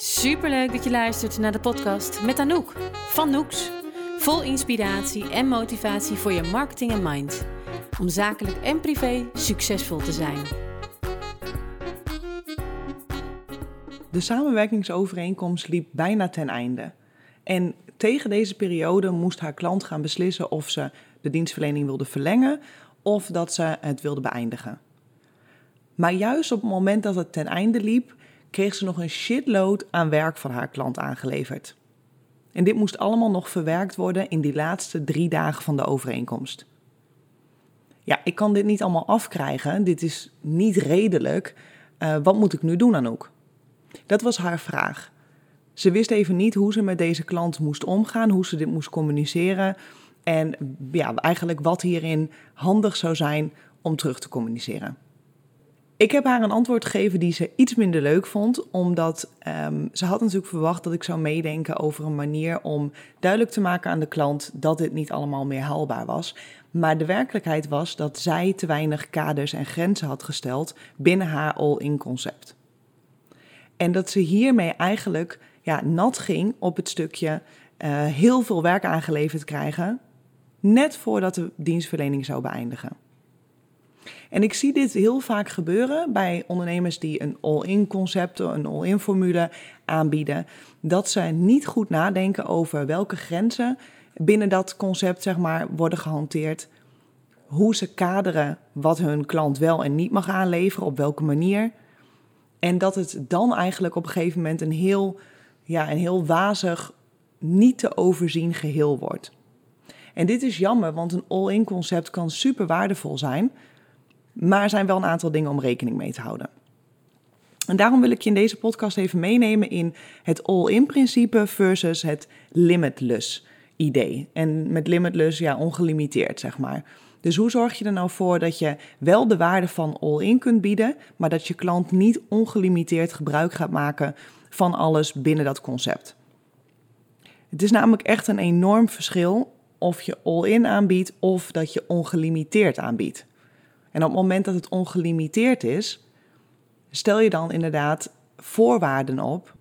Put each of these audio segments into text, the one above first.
Superleuk dat je luistert naar de podcast met Anouk van Noeks. Vol inspiratie en motivatie voor je marketing en mind. Om zakelijk en privé succesvol te zijn. De samenwerkingsovereenkomst liep bijna ten einde. En tegen deze periode moest haar klant gaan beslissen of ze de dienstverlening wilde verlengen of dat ze het wilde beëindigen. Maar juist op het moment dat het ten einde liep, kreeg ze nog een shitload aan werk van haar klant aangeleverd. En dit moest allemaal nog verwerkt worden in die laatste drie dagen van de overeenkomst. Ja, ik kan dit niet allemaal afkrijgen. Dit is niet redelijk. Uh, wat moet ik nu doen, Anouk? Dat was haar vraag. Ze wist even niet hoe ze met deze klant moest omgaan, hoe ze dit moest communiceren. En ja, eigenlijk wat hierin handig zou zijn om terug te communiceren. Ik heb haar een antwoord gegeven die ze iets minder leuk vond, omdat um, ze had natuurlijk verwacht dat ik zou meedenken over een manier om duidelijk te maken aan de klant dat dit niet allemaal meer haalbaar was. Maar de werkelijkheid was dat zij te weinig kaders en grenzen had gesteld binnen haar all-in concept. En dat ze hiermee eigenlijk ja, nat ging op het stukje uh, heel veel werk aangeleverd krijgen, net voordat de dienstverlening zou beëindigen. En ik zie dit heel vaak gebeuren bij ondernemers die een all-in concept, een all-in formule aanbieden. Dat ze niet goed nadenken over welke grenzen binnen dat concept zeg maar, worden gehanteerd. Hoe ze kaderen wat hun klant wel en niet mag aanleveren, op welke manier. En dat het dan eigenlijk op een gegeven moment een heel, ja, een heel wazig, niet te overzien geheel wordt. En dit is jammer, want een all-in concept kan super waardevol zijn. Maar er zijn wel een aantal dingen om rekening mee te houden. En daarom wil ik je in deze podcast even meenemen in het all-in principe versus het limitless idee. En met limitless, ja, ongelimiteerd, zeg maar. Dus hoe zorg je er nou voor dat je wel de waarde van all-in kunt bieden, maar dat je klant niet ongelimiteerd gebruik gaat maken van alles binnen dat concept? Het is namelijk echt een enorm verschil of je all-in aanbiedt of dat je ongelimiteerd aanbiedt. En op het moment dat het ongelimiteerd is, stel je dan inderdaad voorwaarden op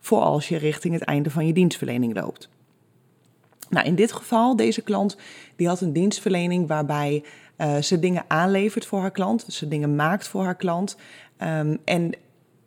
voor als je richting het einde van je dienstverlening loopt. Nou, in dit geval, deze klant die had een dienstverlening waarbij uh, ze dingen aanlevert voor haar klant, ze dingen maakt voor haar klant. Um, en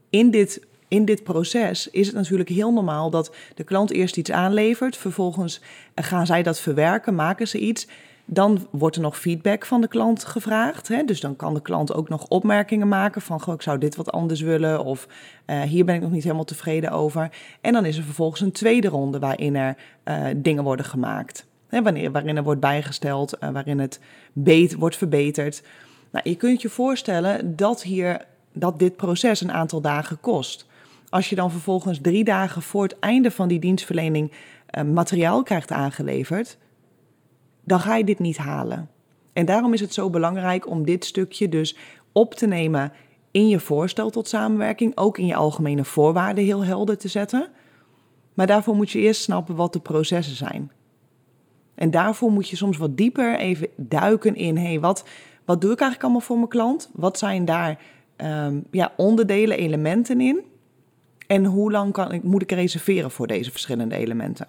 in dit, in dit proces is het natuurlijk heel normaal dat de klant eerst iets aanlevert, vervolgens gaan zij dat verwerken, maken ze iets dan wordt er nog feedback van de klant gevraagd. Hè? Dus dan kan de klant ook nog opmerkingen maken van... Ik zou dit wat anders willen of uh, hier ben ik nog niet helemaal tevreden over. En dan is er vervolgens een tweede ronde waarin er uh, dingen worden gemaakt. Hè? Wanneer, waarin er wordt bijgesteld, uh, waarin het beet, wordt verbeterd. Nou, je kunt je voorstellen dat, hier, dat dit proces een aantal dagen kost. Als je dan vervolgens drie dagen voor het einde van die dienstverlening materiaal krijgt aangeleverd dan ga je dit niet halen. En daarom is het zo belangrijk om dit stukje dus op te nemen in je voorstel tot samenwerking, ook in je algemene voorwaarden heel helder te zetten. Maar daarvoor moet je eerst snappen wat de processen zijn. En daarvoor moet je soms wat dieper even duiken in, hey, wat, wat doe ik eigenlijk allemaal voor mijn klant? Wat zijn daar um, ja, onderdelen, elementen in? En hoe lang kan ik, moet ik reserveren voor deze verschillende elementen?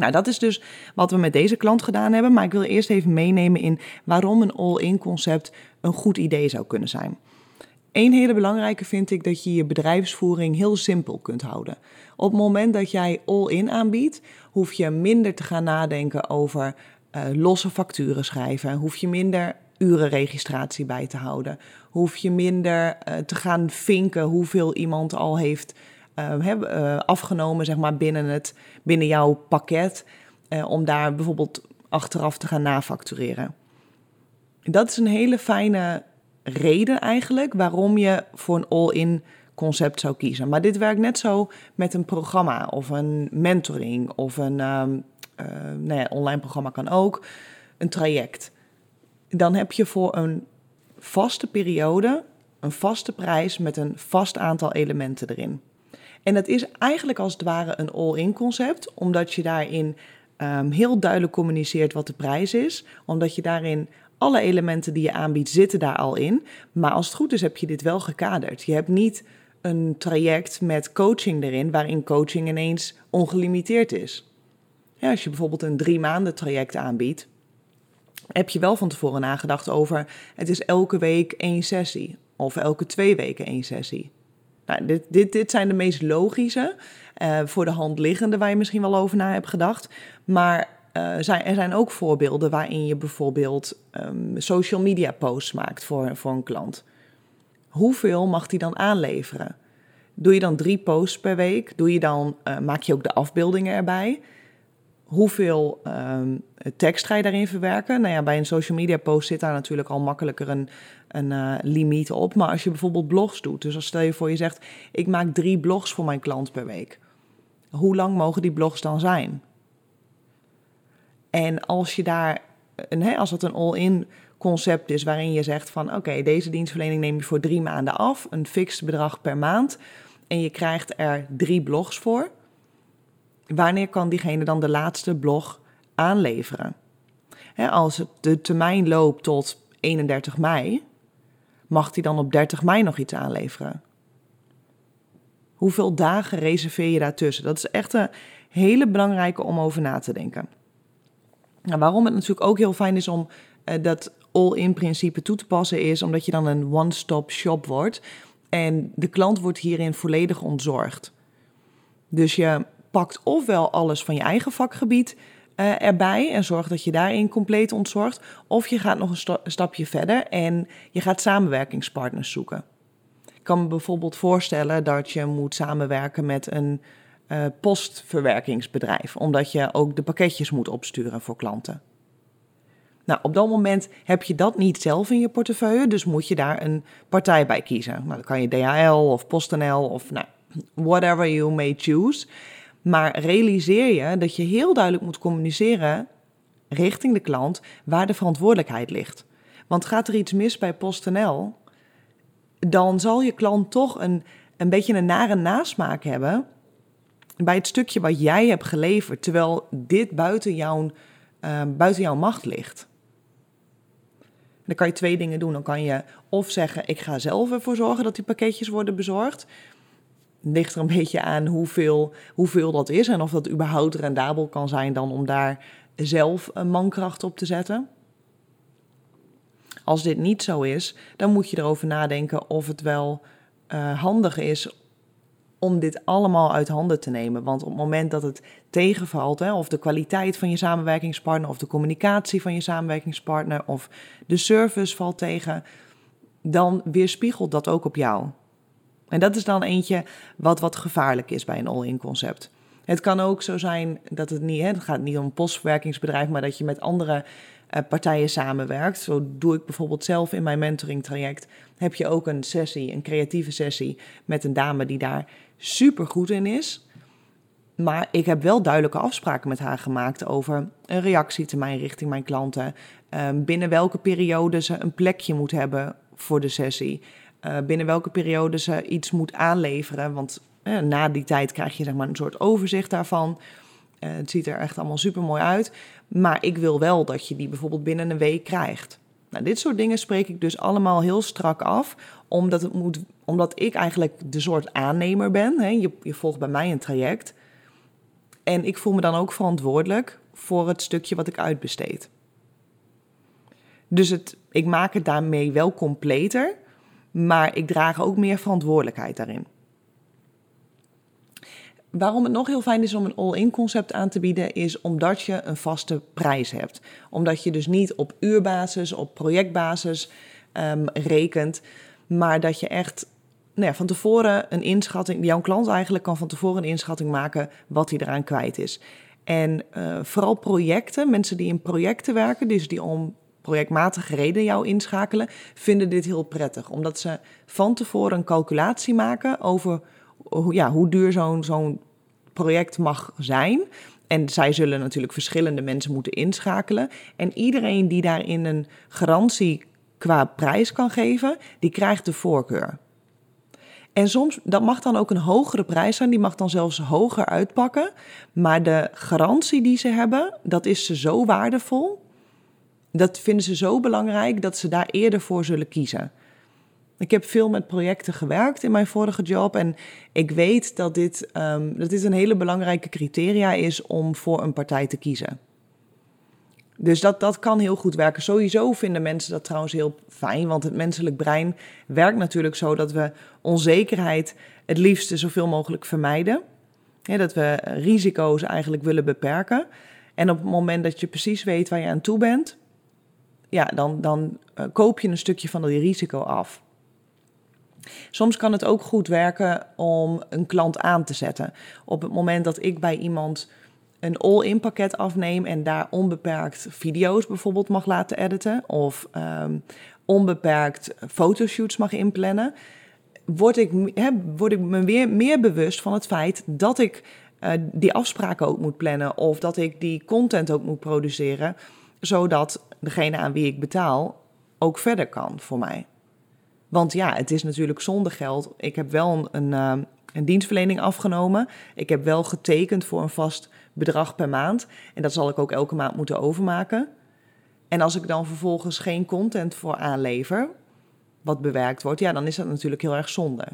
Nou, dat is dus wat we met deze klant gedaan hebben. Maar ik wil eerst even meenemen in waarom een all-in concept een goed idee zou kunnen zijn. Een hele belangrijke vind ik dat je je bedrijfsvoering heel simpel kunt houden. Op het moment dat jij all-in aanbiedt, hoef je minder te gaan nadenken over uh, losse facturen schrijven. Hoef je minder urenregistratie bij te houden. Hoef je minder uh, te gaan vinken hoeveel iemand al heeft uh, afgenomen zeg maar, binnen, het, binnen jouw pakket. Uh, om daar bijvoorbeeld achteraf te gaan nafactureren. Dat is een hele fijne reden eigenlijk waarom je voor een all-in concept zou kiezen. Maar dit werkt net zo met een programma of een mentoring of een uh, nou ja, online programma kan ook, een traject. Dan heb je voor een vaste periode een vaste prijs met een vast aantal elementen erin. En dat is eigenlijk als het ware een all-in concept, omdat je daarin um, heel duidelijk communiceert wat de prijs is, omdat je daarin alle elementen die je aanbiedt zitten daar al in. Maar als het goed is heb je dit wel gekaderd. Je hebt niet een traject met coaching erin, waarin coaching ineens ongelimiteerd is. Ja, als je bijvoorbeeld een drie maanden traject aanbiedt, heb je wel van tevoren nagedacht over het is elke week één sessie of elke twee weken één sessie. Nou, dit, dit, dit zijn de meest logische, uh, voor de hand liggende waar je misschien wel over na hebt gedacht. Maar uh, zijn, er zijn ook voorbeelden waarin je bijvoorbeeld um, social media posts maakt voor, voor een klant. Hoeveel mag die dan aanleveren? Doe je dan drie posts per week? Doe je dan, uh, maak je ook de afbeeldingen erbij? Hoeveel um, tekst ga je daarin verwerken? Nou ja, bij een social media post zit daar natuurlijk al makkelijker een, een uh, limiet op. Maar als je bijvoorbeeld blogs doet, dus als stel je voor je zegt: ik maak drie blogs voor mijn klant per week. Hoe lang mogen die blogs dan zijn? En als je daar, een, hè, als het een all-in concept is waarin je zegt van oké, deze dienstverlening neem je voor drie maanden af, een fixed bedrag per maand en je krijgt er drie blogs voor. Wanneer kan diegene dan de laatste blog aanleveren? als de termijn loopt tot 31 mei, mag hij dan op 30 mei nog iets aanleveren? Hoeveel dagen reserveer je daartussen? Dat is echt een hele belangrijke om over na te denken. Nou, waarom het natuurlijk ook heel fijn is om uh, dat all-in principe toe te passen, is omdat je dan een one-stop shop wordt. En de klant wordt hierin volledig ontzorgd. Dus je pakt ofwel alles van je eigen vakgebied uh, erbij en zorgt dat je daarin compleet ontzorgt. Of je gaat nog een, sta een stapje verder en je gaat samenwerkingspartners zoeken. Ik kan me bijvoorbeeld voorstellen dat je moet samenwerken met een uh, postverwerkingsbedrijf, omdat je ook de pakketjes moet opsturen voor klanten. Nou, op dat moment heb je dat niet zelf in je portefeuille, dus moet je daar een partij bij kiezen. Nou, dan kan je DHL of PostNL of nou, whatever you may choose. Maar realiseer je dat je heel duidelijk moet communiceren richting de klant waar de verantwoordelijkheid ligt. Want gaat er iets mis bij PostNL, dan zal je klant toch een, een beetje een nare nasmaak hebben bij het stukje wat jij hebt geleverd, terwijl dit buiten jouw, uh, buiten jouw macht ligt. Dan kan je twee dingen doen. Dan kan je of zeggen: Ik ga zelf ervoor zorgen dat die pakketjes worden bezorgd. Ligt er een beetje aan hoeveel, hoeveel dat is en of dat überhaupt rendabel kan zijn dan om daar zelf een mankracht op te zetten. Als dit niet zo is, dan moet je erover nadenken of het wel uh, handig is om dit allemaal uit handen te nemen. Want op het moment dat het tegenvalt, hè, of de kwaliteit van je samenwerkingspartner, of de communicatie van je samenwerkingspartner, of de service valt tegen, dan weerspiegelt dat ook op jou. En dat is dan eentje wat wat gevaarlijk is bij een all-in concept. Het kan ook zo zijn dat het niet, hè, het gaat niet om een postverwerkingsbedrijf, maar dat je met andere uh, partijen samenwerkt. Zo doe ik bijvoorbeeld zelf in mijn mentoring traject. Heb je ook een sessie, een creatieve sessie met een dame die daar super goed in is. Maar ik heb wel duidelijke afspraken met haar gemaakt over een reactietermijn richting mijn klanten. Um, binnen welke periode ze een plekje moet hebben voor de sessie. Uh, binnen welke periode ze iets moet aanleveren. Want uh, na die tijd krijg je zeg maar, een soort overzicht daarvan. Uh, het ziet er echt allemaal super mooi uit. Maar ik wil wel dat je die bijvoorbeeld binnen een week krijgt. Nou, dit soort dingen spreek ik dus allemaal heel strak af, omdat, het moet, omdat ik eigenlijk de soort aannemer ben. Hè. Je, je volgt bij mij een traject. En ik voel me dan ook verantwoordelijk voor het stukje wat ik uitbesteed. Dus het, ik maak het daarmee wel completer, maar ik draag ook meer verantwoordelijkheid daarin. Waarom het nog heel fijn is om een all-in concept aan te bieden, is omdat je een vaste prijs hebt. Omdat je dus niet op uurbasis, op projectbasis um, rekent, maar dat je echt nou ja, van tevoren een inschatting, jouw klant eigenlijk kan van tevoren een inschatting maken wat hij eraan kwijt is. En uh, vooral projecten, mensen die in projecten werken, dus die om projectmatige reden jou inschakelen, vinden dit heel prettig. Omdat ze van tevoren een calculatie maken over ja, hoe duur zo'n zo'n project mag zijn. En zij zullen natuurlijk verschillende mensen moeten inschakelen. En iedereen die daarin een garantie qua prijs kan geven, die krijgt de voorkeur. En soms, dat mag dan ook een hogere prijs zijn, die mag dan zelfs hoger uitpakken. Maar de garantie die ze hebben, dat is ze zo waardevol. Dat vinden ze zo belangrijk dat ze daar eerder voor zullen kiezen. Ik heb veel met projecten gewerkt in mijn vorige job en ik weet dat dit, um, dat dit een hele belangrijke criteria is om voor een partij te kiezen. Dus dat, dat kan heel goed werken. Sowieso vinden mensen dat trouwens heel fijn, want het menselijk brein werkt natuurlijk zo dat we onzekerheid het liefste zoveel mogelijk vermijden. dat we risico's eigenlijk willen beperken. En op het moment dat je precies weet waar je aan toe bent, ja, dan, dan uh, koop je een stukje van die risico af. Soms kan het ook goed werken om een klant aan te zetten. Op het moment dat ik bij iemand een all-in pakket afneem en daar onbeperkt video's bijvoorbeeld mag laten editen of um, onbeperkt fotoshoots mag inplannen, word ik, word ik me weer meer bewust van het feit dat ik uh, die afspraken ook moet plannen of dat ik die content ook moet produceren, zodat degene aan wie ik betaal ook verder kan voor mij. Want ja, het is natuurlijk zonder geld. Ik heb wel een, een, uh, een dienstverlening afgenomen. Ik heb wel getekend voor een vast bedrag per maand. En dat zal ik ook elke maand moeten overmaken. En als ik dan vervolgens geen content voor aanlever, wat bewerkt wordt, ja, dan is dat natuurlijk heel erg zonde.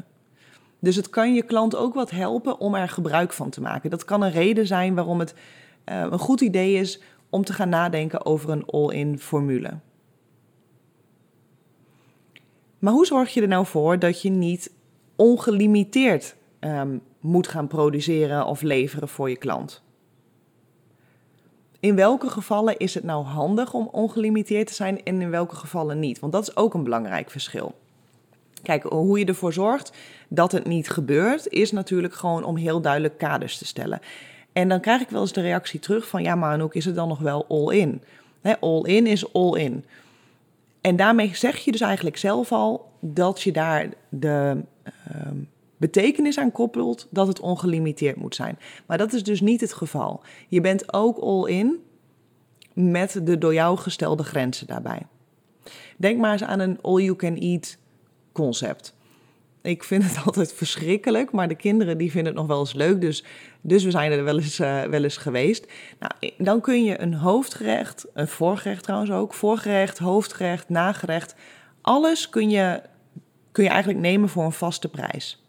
Dus het kan je klant ook wat helpen om er gebruik van te maken. Dat kan een reden zijn waarom het uh, een goed idee is om te gaan nadenken over een all-in formule. Maar hoe zorg je er nou voor dat je niet ongelimiteerd um, moet gaan produceren of leveren voor je klant? In welke gevallen is het nou handig om ongelimiteerd te zijn en in welke gevallen niet? Want dat is ook een belangrijk verschil. Kijk, hoe je ervoor zorgt dat het niet gebeurt, is natuurlijk gewoon om heel duidelijk kaders te stellen. En dan krijg ik wel eens de reactie terug van, ja, maar Anouk, is het dan nog wel all-in? All-in is all-in. En daarmee zeg je dus eigenlijk zelf al dat je daar de uh, betekenis aan koppelt dat het ongelimiteerd moet zijn. Maar dat is dus niet het geval. Je bent ook all-in met de door jou gestelde grenzen daarbij. Denk maar eens aan een all-you-can-eat concept. Ik vind het altijd verschrikkelijk, maar de kinderen die vinden het nog wel eens leuk. Dus, dus we zijn er wel eens, uh, wel eens geweest. Nou, dan kun je een hoofdgerecht, een voorgerecht trouwens ook, voorgerecht, hoofdgerecht, nagerecht. Alles kun je, kun je eigenlijk nemen voor een vaste prijs.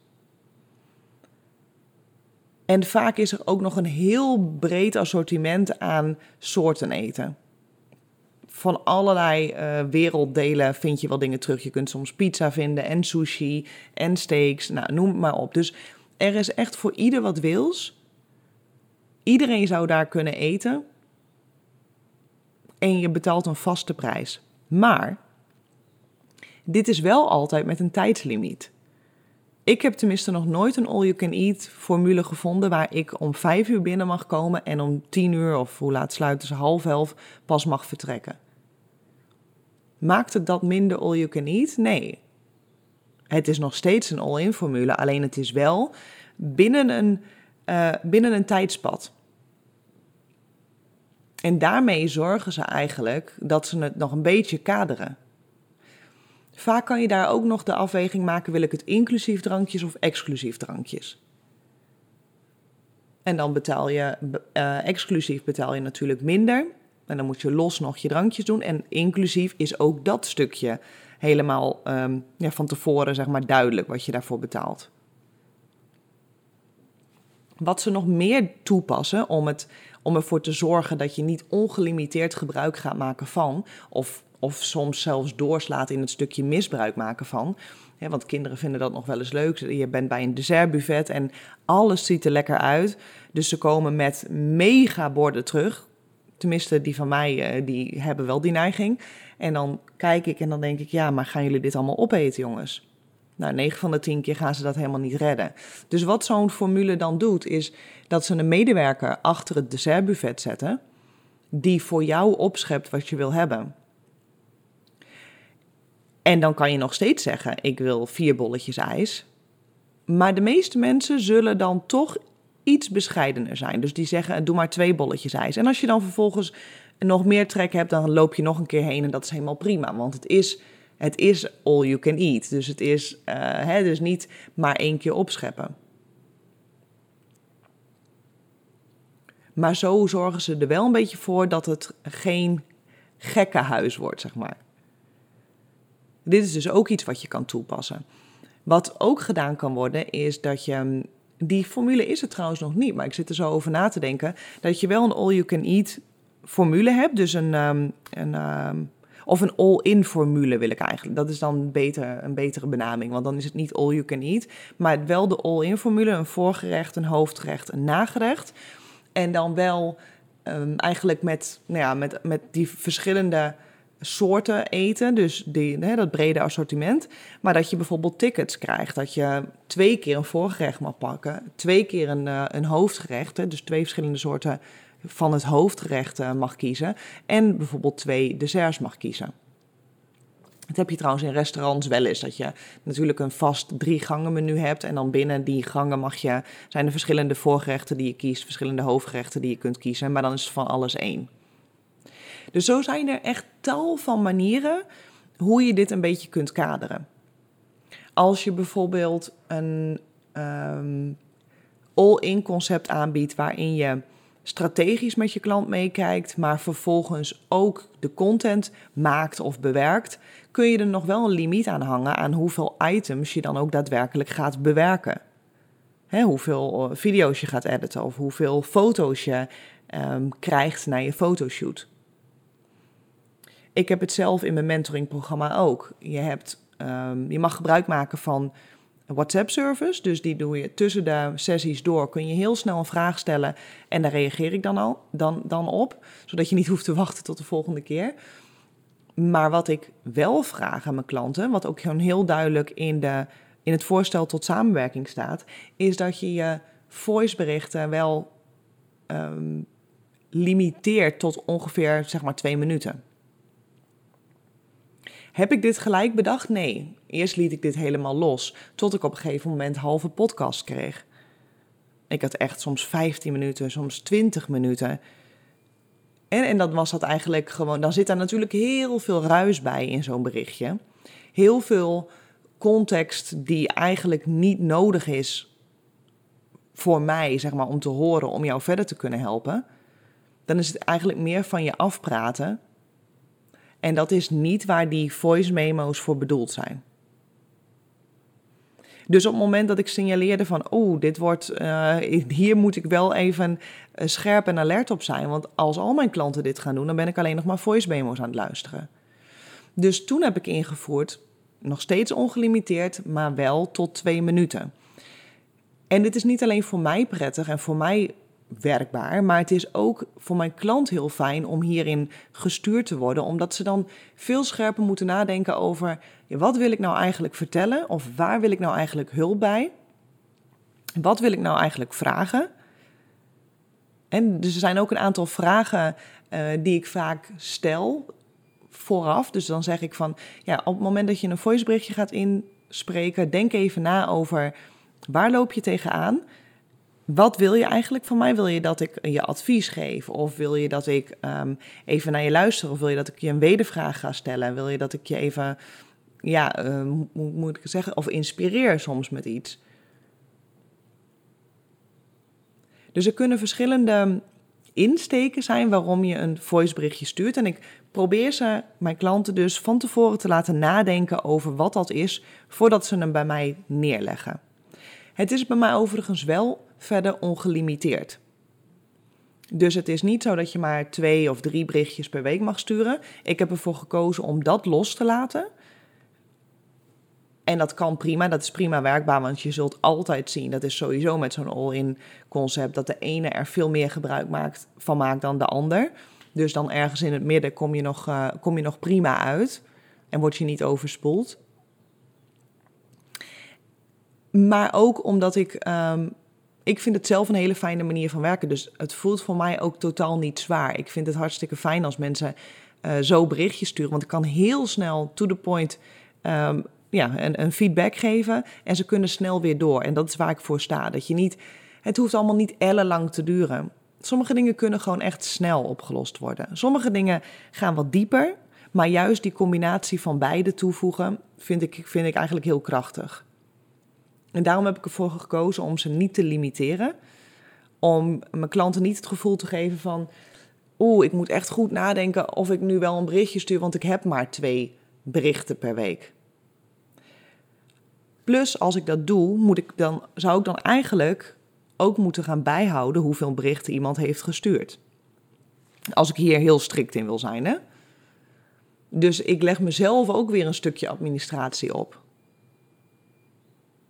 En vaak is er ook nog een heel breed assortiment aan soorten eten. Van allerlei uh, werelddelen vind je wel dingen terug. Je kunt soms pizza vinden en sushi en steaks, nou, noem het maar op. Dus er is echt voor ieder wat wils. Iedereen zou daar kunnen eten. En je betaalt een vaste prijs. Maar dit is wel altijd met een tijdslimiet. Ik heb tenminste nog nooit een all-you-can-eat formule gevonden waar ik om vijf uur binnen mag komen en om tien uur of hoe laat sluiten ze, half elf, pas mag vertrekken. Maakt het dat minder all-you-can-eat? Nee. Het is nog steeds een all-in formule, alleen het is wel binnen een, uh, binnen een tijdspad. En daarmee zorgen ze eigenlijk dat ze het nog een beetje kaderen. Vaak kan je daar ook nog de afweging maken: wil ik het inclusief drankjes of exclusief drankjes? En dan betaal je uh, exclusief betaal je natuurlijk minder. En dan moet je los nog je drankjes doen. En inclusief is ook dat stukje helemaal um, ja, van tevoren zeg maar duidelijk wat je daarvoor betaalt. Wat ze nog meer toepassen om, het, om ervoor te zorgen dat je niet ongelimiteerd gebruik gaat maken van, of of soms zelfs doorslaat in het stukje misbruik maken van. want kinderen vinden dat nog wel eens leuk. Je bent bij een dessertbuffet en alles ziet er lekker uit. Dus ze komen met mega borden terug. Tenminste, die van mij, eh, die hebben wel die neiging. En dan kijk ik en dan denk ik, ja, maar gaan jullie dit allemaal opeten, jongens? Nou, 9 van de 10 keer gaan ze dat helemaal niet redden. Dus wat zo'n formule dan doet, is dat ze een medewerker achter het dessertbuffet zetten, die voor jou opschept wat je wil hebben. En dan kan je nog steeds zeggen: ik wil vier bolletjes ijs. Maar de meeste mensen zullen dan toch iets bescheidener zijn. Dus die zeggen: doe maar twee bolletjes ijs. En als je dan vervolgens nog meer trek hebt, dan loop je nog een keer heen en dat is helemaal prima. Want het is, het is all you can eat. Dus het is uh, hè, dus niet maar één keer opscheppen. Maar zo zorgen ze er wel een beetje voor dat het geen gekkenhuis wordt, zeg maar. Dit is dus ook iets wat je kan toepassen. Wat ook gedaan kan worden, is dat je. Die formule is er trouwens nog niet, maar ik zit er zo over na te denken. Dat je wel een all-you-can-eat formule hebt. Dus een. Um, een um, of een all-in formule wil ik eigenlijk. Dat is dan beter, een betere benaming, want dan is het niet all you can eat. Maar wel de all-in formule, een voorgerecht, een hoofdgerecht, een nagerecht. En dan wel um, eigenlijk met, nou ja, met, met die verschillende soorten eten, dus hè, dat brede assortiment. Maar dat je bijvoorbeeld tickets krijgt, dat je twee keer een voorgerecht mag pakken, twee keer een, uh, een hoofdgerecht, hè, dus twee verschillende soorten van het hoofdgerecht uh, mag kiezen. En bijvoorbeeld twee desserts mag kiezen. Dat heb je trouwens in restaurants wel eens. Dat je natuurlijk een vast drie gangen menu hebt. En dan binnen die gangen mag je, zijn er verschillende voorgerechten die je kiest. Verschillende hoofdgerechten die je kunt kiezen. Maar dan is het van alles één. Dus zo zijn er echt tal van manieren hoe je dit een beetje kunt kaderen. Als je bijvoorbeeld een um, all-in concept aanbiedt waarin je strategisch met je klant meekijkt, maar vervolgens ook de content maakt of bewerkt, kun je er nog wel een limiet aan hangen aan hoeveel items je dan ook daadwerkelijk gaat bewerken. Hè, hoeveel eh, video's je gaat editen of hoeveel foto's je um, krijgt na je fotoshoot. Ik heb het zelf in mijn mentoringprogramma ook. Je, hebt, um, je mag gebruik maken van WhatsApp-service. Dus die doe je tussen de sessies door. Kun je heel snel een vraag stellen en daar reageer ik dan al dan, dan op. Zodat je niet hoeft te wachten tot de volgende keer. Maar wat ik wel vraag aan mijn klanten, wat ook gewoon heel duidelijk in, de, in het voorstel tot samenwerking staat, is dat je je voiceberichten wel um, limiteert tot ongeveer zeg maar twee minuten. Heb ik dit gelijk bedacht? Nee. Eerst liet ik dit helemaal los, tot ik op een gegeven moment halve podcast kreeg. Ik had echt soms 15 minuten, soms 20 minuten. En, dan was dat eigenlijk gewoon. Dan zit daar natuurlijk heel veel ruis bij in zo'n berichtje. Heel veel context die eigenlijk niet nodig is voor mij, zeg maar, om te horen, om jou verder te kunnen helpen. Dan is het eigenlijk meer van je afpraten en dat is niet waar die voice memo's voor bedoeld zijn. Dus op het moment dat ik signaleerde van, oh, dit wordt, uh, hier moet ik wel even uh, scherp en alert op zijn. Want als al mijn klanten dit gaan doen, dan ben ik alleen nog maar voice memo's aan het luisteren. Dus toen heb ik ingevoerd, nog steeds ongelimiteerd, maar wel tot twee minuten. En dit is niet alleen voor mij prettig en voor mij werkbaar. Maar het is ook voor mijn klant heel fijn om hierin gestuurd te worden, omdat ze dan veel scherper moeten nadenken over ja, wat wil ik nou eigenlijk vertellen of waar wil ik nou eigenlijk hulp bij? Wat wil ik nou eigenlijk vragen? En dus er zijn ook een aantal vragen uh, die ik vaak stel vooraf. Dus dan zeg ik van, ja, op het moment dat je een voiceberichtje gaat inspreken, denk even na over waar loop je tegenaan? Wat wil je eigenlijk van mij? Wil je dat ik je advies geef? Of wil je dat ik um, even naar je luister? Of wil je dat ik je een wedervraag ga stellen? Wil je dat ik je even, ja, um, hoe moet ik het zeggen? Of inspireer soms met iets? Dus er kunnen verschillende insteken zijn waarom je een voiceberichtje stuurt. En ik probeer ze, mijn klanten dus, van tevoren te laten nadenken over wat dat is, voordat ze hem bij mij neerleggen. Het is bij mij overigens wel verder ongelimiteerd. Dus het is niet zo dat je maar twee of drie berichtjes per week mag sturen. Ik heb ervoor gekozen om dat los te laten. En dat kan prima, dat is prima werkbaar, want je zult altijd zien, dat is sowieso met zo'n all-in concept, dat de ene er veel meer gebruik maakt, van maakt dan de ander. Dus dan ergens in het midden kom je nog, uh, kom je nog prima uit en word je niet overspoeld. Maar ook omdat ik um, ik vind het zelf een hele fijne manier van werken. Dus het voelt voor mij ook totaal niet zwaar. Ik vind het hartstikke fijn als mensen uh, zo berichtjes sturen. Want ik kan heel snel to the point um, ja, een, een, feedback geven. En ze kunnen snel weer door. En dat is waar ik voor sta. Dat je niet, het hoeft allemaal niet ellenlang te duren. Sommige dingen kunnen gewoon echt snel opgelost worden. Sommige dingen gaan wat dieper. Maar juist die combinatie van beide toevoegen vind ik, vind ik eigenlijk heel krachtig. En daarom heb ik ervoor gekozen om ze niet te limiteren. Om mijn klanten niet het gevoel te geven van... oeh, ik moet echt goed nadenken of ik nu wel een berichtje stuur... want ik heb maar twee berichten per week. Plus, als ik dat doe, moet ik dan, zou ik dan eigenlijk ook moeten gaan bijhouden hoeveel berichten iemand heeft gestuurd. Als ik hier heel strikt in wil zijn, hè? Dus ik leg mezelf ook weer een stukje administratie op.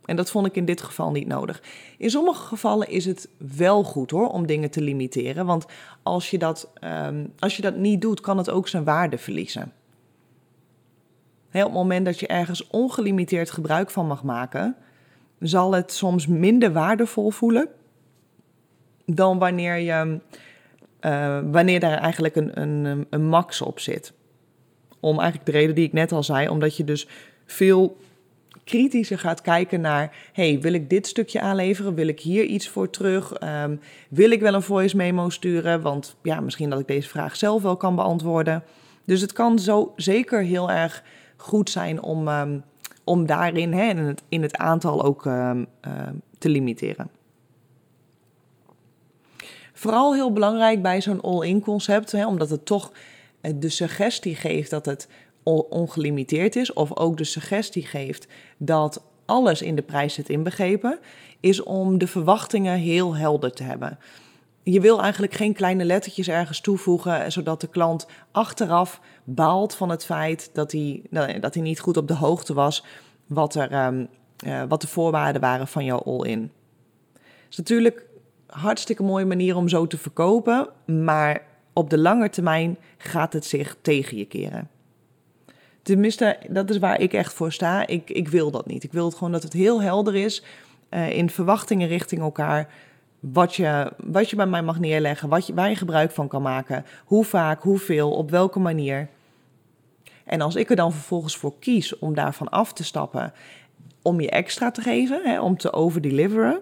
En dat vond ik in dit geval niet nodig. In sommige gevallen is het wel goed hoor om dingen te limiteren. Want als je dat, ehm, als je dat niet doet, kan het ook zijn waarde verliezen. op het moment dat je ergens ongelimiteerd gebruik van mag maken, zal het soms minder waardevol voelen dan wanneer, je, uh, wanneer daar eigenlijk een, een, een max op zit. Om eigenlijk de reden die ik net al zei, omdat je dus veel kritischer gaat kijken naar: hey, wil ik dit stukje aanleveren? Wil ik hier iets voor terug? Ehm, wil ik wel een voice memo sturen? Want ja, misschien dat ik deze vraag zelf wel kan beantwoorden. Dus het kan zo zeker heel erg goed zijn om, um, om daarin hè, in, het, in het aantal ook um, te limiteren. Vooral heel belangrijk bij zo'n all-in concept, hè, omdat het toch eh, de suggestie geeft dat het ongelimiteerd is, of ook de suggestie geeft dat alles in de prijs zit inbegrepen, is om de verwachtingen heel helder te hebben. Je wil eigenlijk geen kleine lettertjes ergens toevoegen, zodat de klant achteraf baalt van het feit dat hij, nou, dat hij niet goed op de hoogte was wat, er, um, uh, wat de voorwaarden waren van jouw all-in. Is natuurlijk een hartstikke mooie manier om zo te verkopen, maar op de lange termijn gaat het zich tegen je keren. Tenminste, dat is waar ik echt voor sta. Ik, ik wil dat niet. Ik wil het gewoon dat het heel helder is uh, in verwachtingen richting elkaar. Wat je, wat je bij mij mag neerleggen, wat je, waar je gebruik van kan maken. Hoe vaak, hoeveel, op welke manier. En als ik er dan vervolgens voor kies om daarvan af te stappen, om je extra te geven, hè, om te overdeliveren,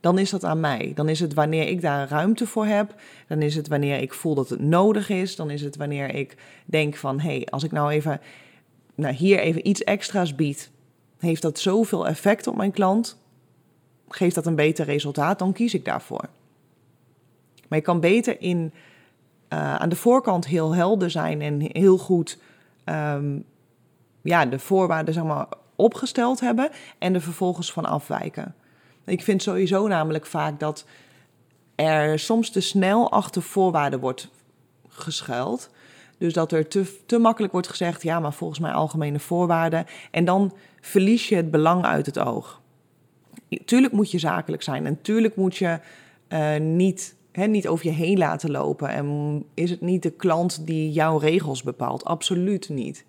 dan is dat aan mij. Dan is het wanneer ik daar ruimte voor heb. Dan is het wanneer ik voel dat het nodig is. Dan is het wanneer ik denk van, hé, hey, als ik nou even, nou hier even iets extra's bied, heeft dat zoveel effect op mijn klant? Geeft dat een beter resultaat? Dan kies ik daarvoor. Maar je kan beter in, uh, aan de voorkant heel helder zijn en heel goed um, ja, de voorwaarden zeg maar, opgesteld hebben en er vervolgens van afwijken. Ik vind sowieso namelijk vaak dat er soms te snel achter voorwaarden wordt geschuild. Dus dat er te, te makkelijk wordt gezegd, ja, maar volgens mij algemene voorwaarden. En dan verlies je het belang uit het oog. Tuurlijk moet je zakelijk zijn en tuurlijk moet je uh, niet, niet over je heen laten lopen. En is het niet de klant die jouw regels bepaalt? Absoluut niet.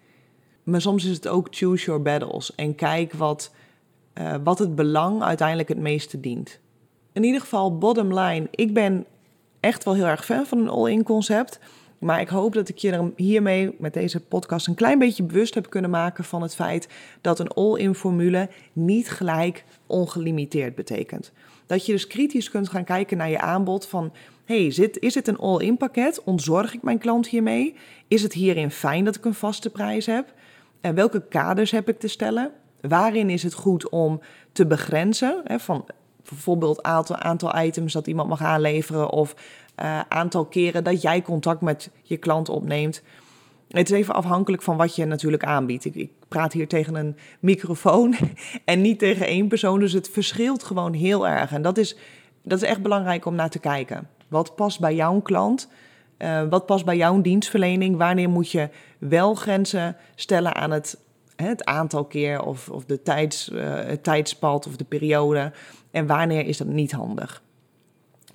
Maar soms is het ook choose your battles en kijk wat uh, wat het belang uiteindelijk het meeste dient. In ieder geval, bottom line, ik ben echt wel heel erg fan van een all-in concept. Maar ik hoop dat ik je er hiermee met deze podcast een klein beetje bewust heb kunnen maken van het feit dat een all-in formule niet gelijk ongelimiteerd betekent. Dat je dus kritisch kunt gaan kijken naar je aanbod van hey, is het een all-in pakket? Ontzorg ik mijn klant hiermee? Is het hierin fijn dat ik een vaste prijs heb? En welke kaders heb ik te stellen? Waarin is het goed om te begrenzen? Hè, van bijvoorbeeld aantal, aantal items dat iemand mag aanleveren of uh, aantal keren dat jij contact met je klant opneemt. Het is even afhankelijk van wat je natuurlijk aanbiedt. Ik, ik, praat hier tegen een microfoon en niet tegen één persoon, dus het verschilt gewoon heel erg. En dat is, dat is echt belangrijk om naar te kijken. Wat past bij jouw klant? Uh, wat past bij jouw dienstverlening? Wanneer moet je wel grenzen stellen aan het het aantal keer of, of de tijds, uh, het tijdspad of de periode. En wanneer is dat niet handig?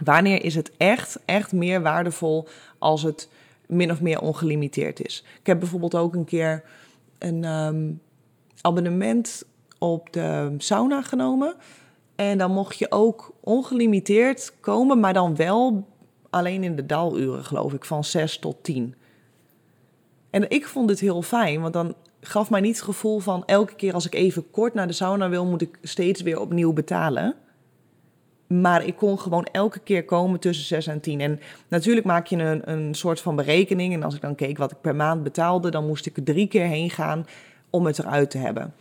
Wanneer is het echt, echt meer waardevol als het min of meer ongelimiteerd is? Ik heb bijvoorbeeld ook een keer een um, abonnement op de sauna genomen. En dan mocht je ook ongelimiteerd komen, maar dan wel alleen in de daluren, geloof ik, van 6 tot 10. En ik vond dit heel fijn, want dan gaf mij niet het gevoel van elke keer als ik even kort naar de sauna wil, moet ik steeds weer opnieuw betalen. Maar ik kon gewoon elke keer komen tussen 6 en 10. En natuurlijk maak je een, een soort van berekening. En als ik dan keek wat ik per maand betaalde, dan moest ik er drie keer heen gaan om het eruit te hebben.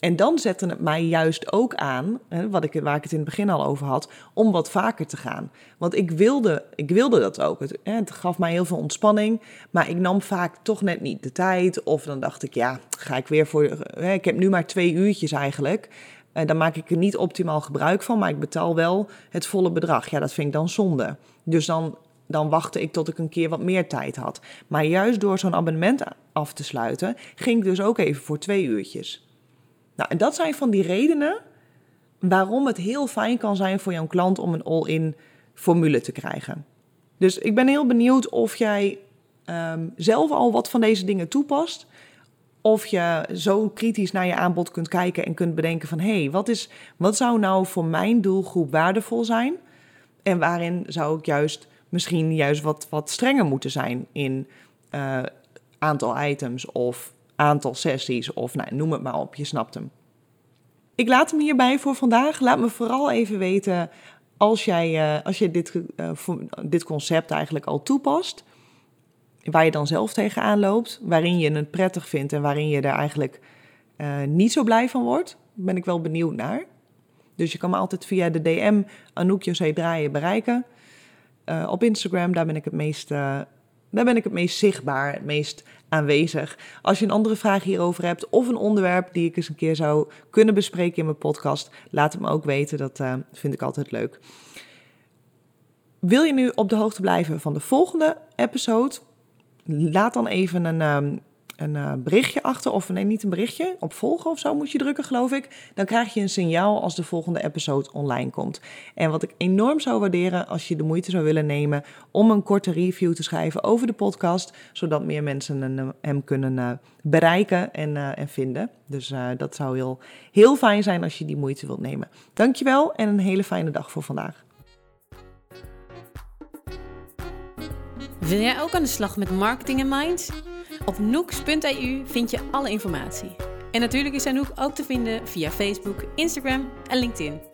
En dan zette het mij juist ook aan, hè, wat ik, waar ik het in het begin al over had, om wat vaker te gaan. Want ik wilde, ik wilde dat ook. Het, het gaf mij heel veel ontspanning, maar ik nam vaak toch net niet de tijd. Of dan dacht ik, ja, ga ik weer voor. Hè, ik heb nu maar twee uurtjes eigenlijk. En dan maak ik er niet optimaal gebruik van, maar ik betaal wel het volle bedrag. Ja, dat vind ik dan zonde. Dus dan, dan wachtte ik tot ik een keer wat meer tijd had. Maar juist door zo'n abonnement af te sluiten, ging ik dus ook even voor twee uurtjes. Nou, en dat zijn van die redenen waarom het heel fijn kan zijn voor jouw klant om een all-in formule te krijgen. Dus ik ben heel benieuwd of jij um, zelf al wat van deze dingen toepast. Of je zo kritisch naar je aanbod kunt kijken en kunt bedenken van... hé, hey, wat, is, wat zou nou voor mijn doelgroep waardevol zijn? En waarin zou ik juist misschien juist wat, wat strenger moeten zijn in uh, aantal items of aantal sessies of nou, noem het maar op, je snapt hem. Ik laat hem hierbij voor vandaag. Laat me vooral even weten als jij, uh, als je dit, uh, dit concept eigenlijk al toepast, waar je dan zelf tegenaan loopt, waarin je het prettig vindt en waarin je er eigenlijk uh, niet zo blij van wordt, ben ik wel benieuwd naar. Dus je kan me altijd via de DM Anouk José Draaien bereiken. op Instagram, daar ben ik het meest daar ben ik het meest zichtbaar, het meest aanwezig. Als je een andere vraag hierover hebt of een onderwerp die ik eens een keer zou kunnen bespreken in mijn podcast, laat het me ook weten. Dat uh, vind ik altijd leuk. Wil je nu op de hoogte blijven van de volgende episode? Laat dan even een, um, een uh, berichtje achter. Of nee, niet een berichtje. Op volgen of zo moet je drukken, geloof ik. Dan krijg je een signaal als de volgende episode online komt. En wat ik enorm zou waarderen als je de moeite zou willen nemen om een korte review te schrijven over de podcast. Zodat meer mensen een, hem kunnen uh, bereiken en, en vinden. Dus dat zou heel, heel fijn zijn als je die moeite wilt nemen. Dankjewel en een hele fijne dag voor vandaag. Wil jij ook aan de slag met marketing in mind? Op nooks.eu vind je alle informatie. En natuurlijk is Anouk ook te vinden via Facebook, Instagram en LinkedIn.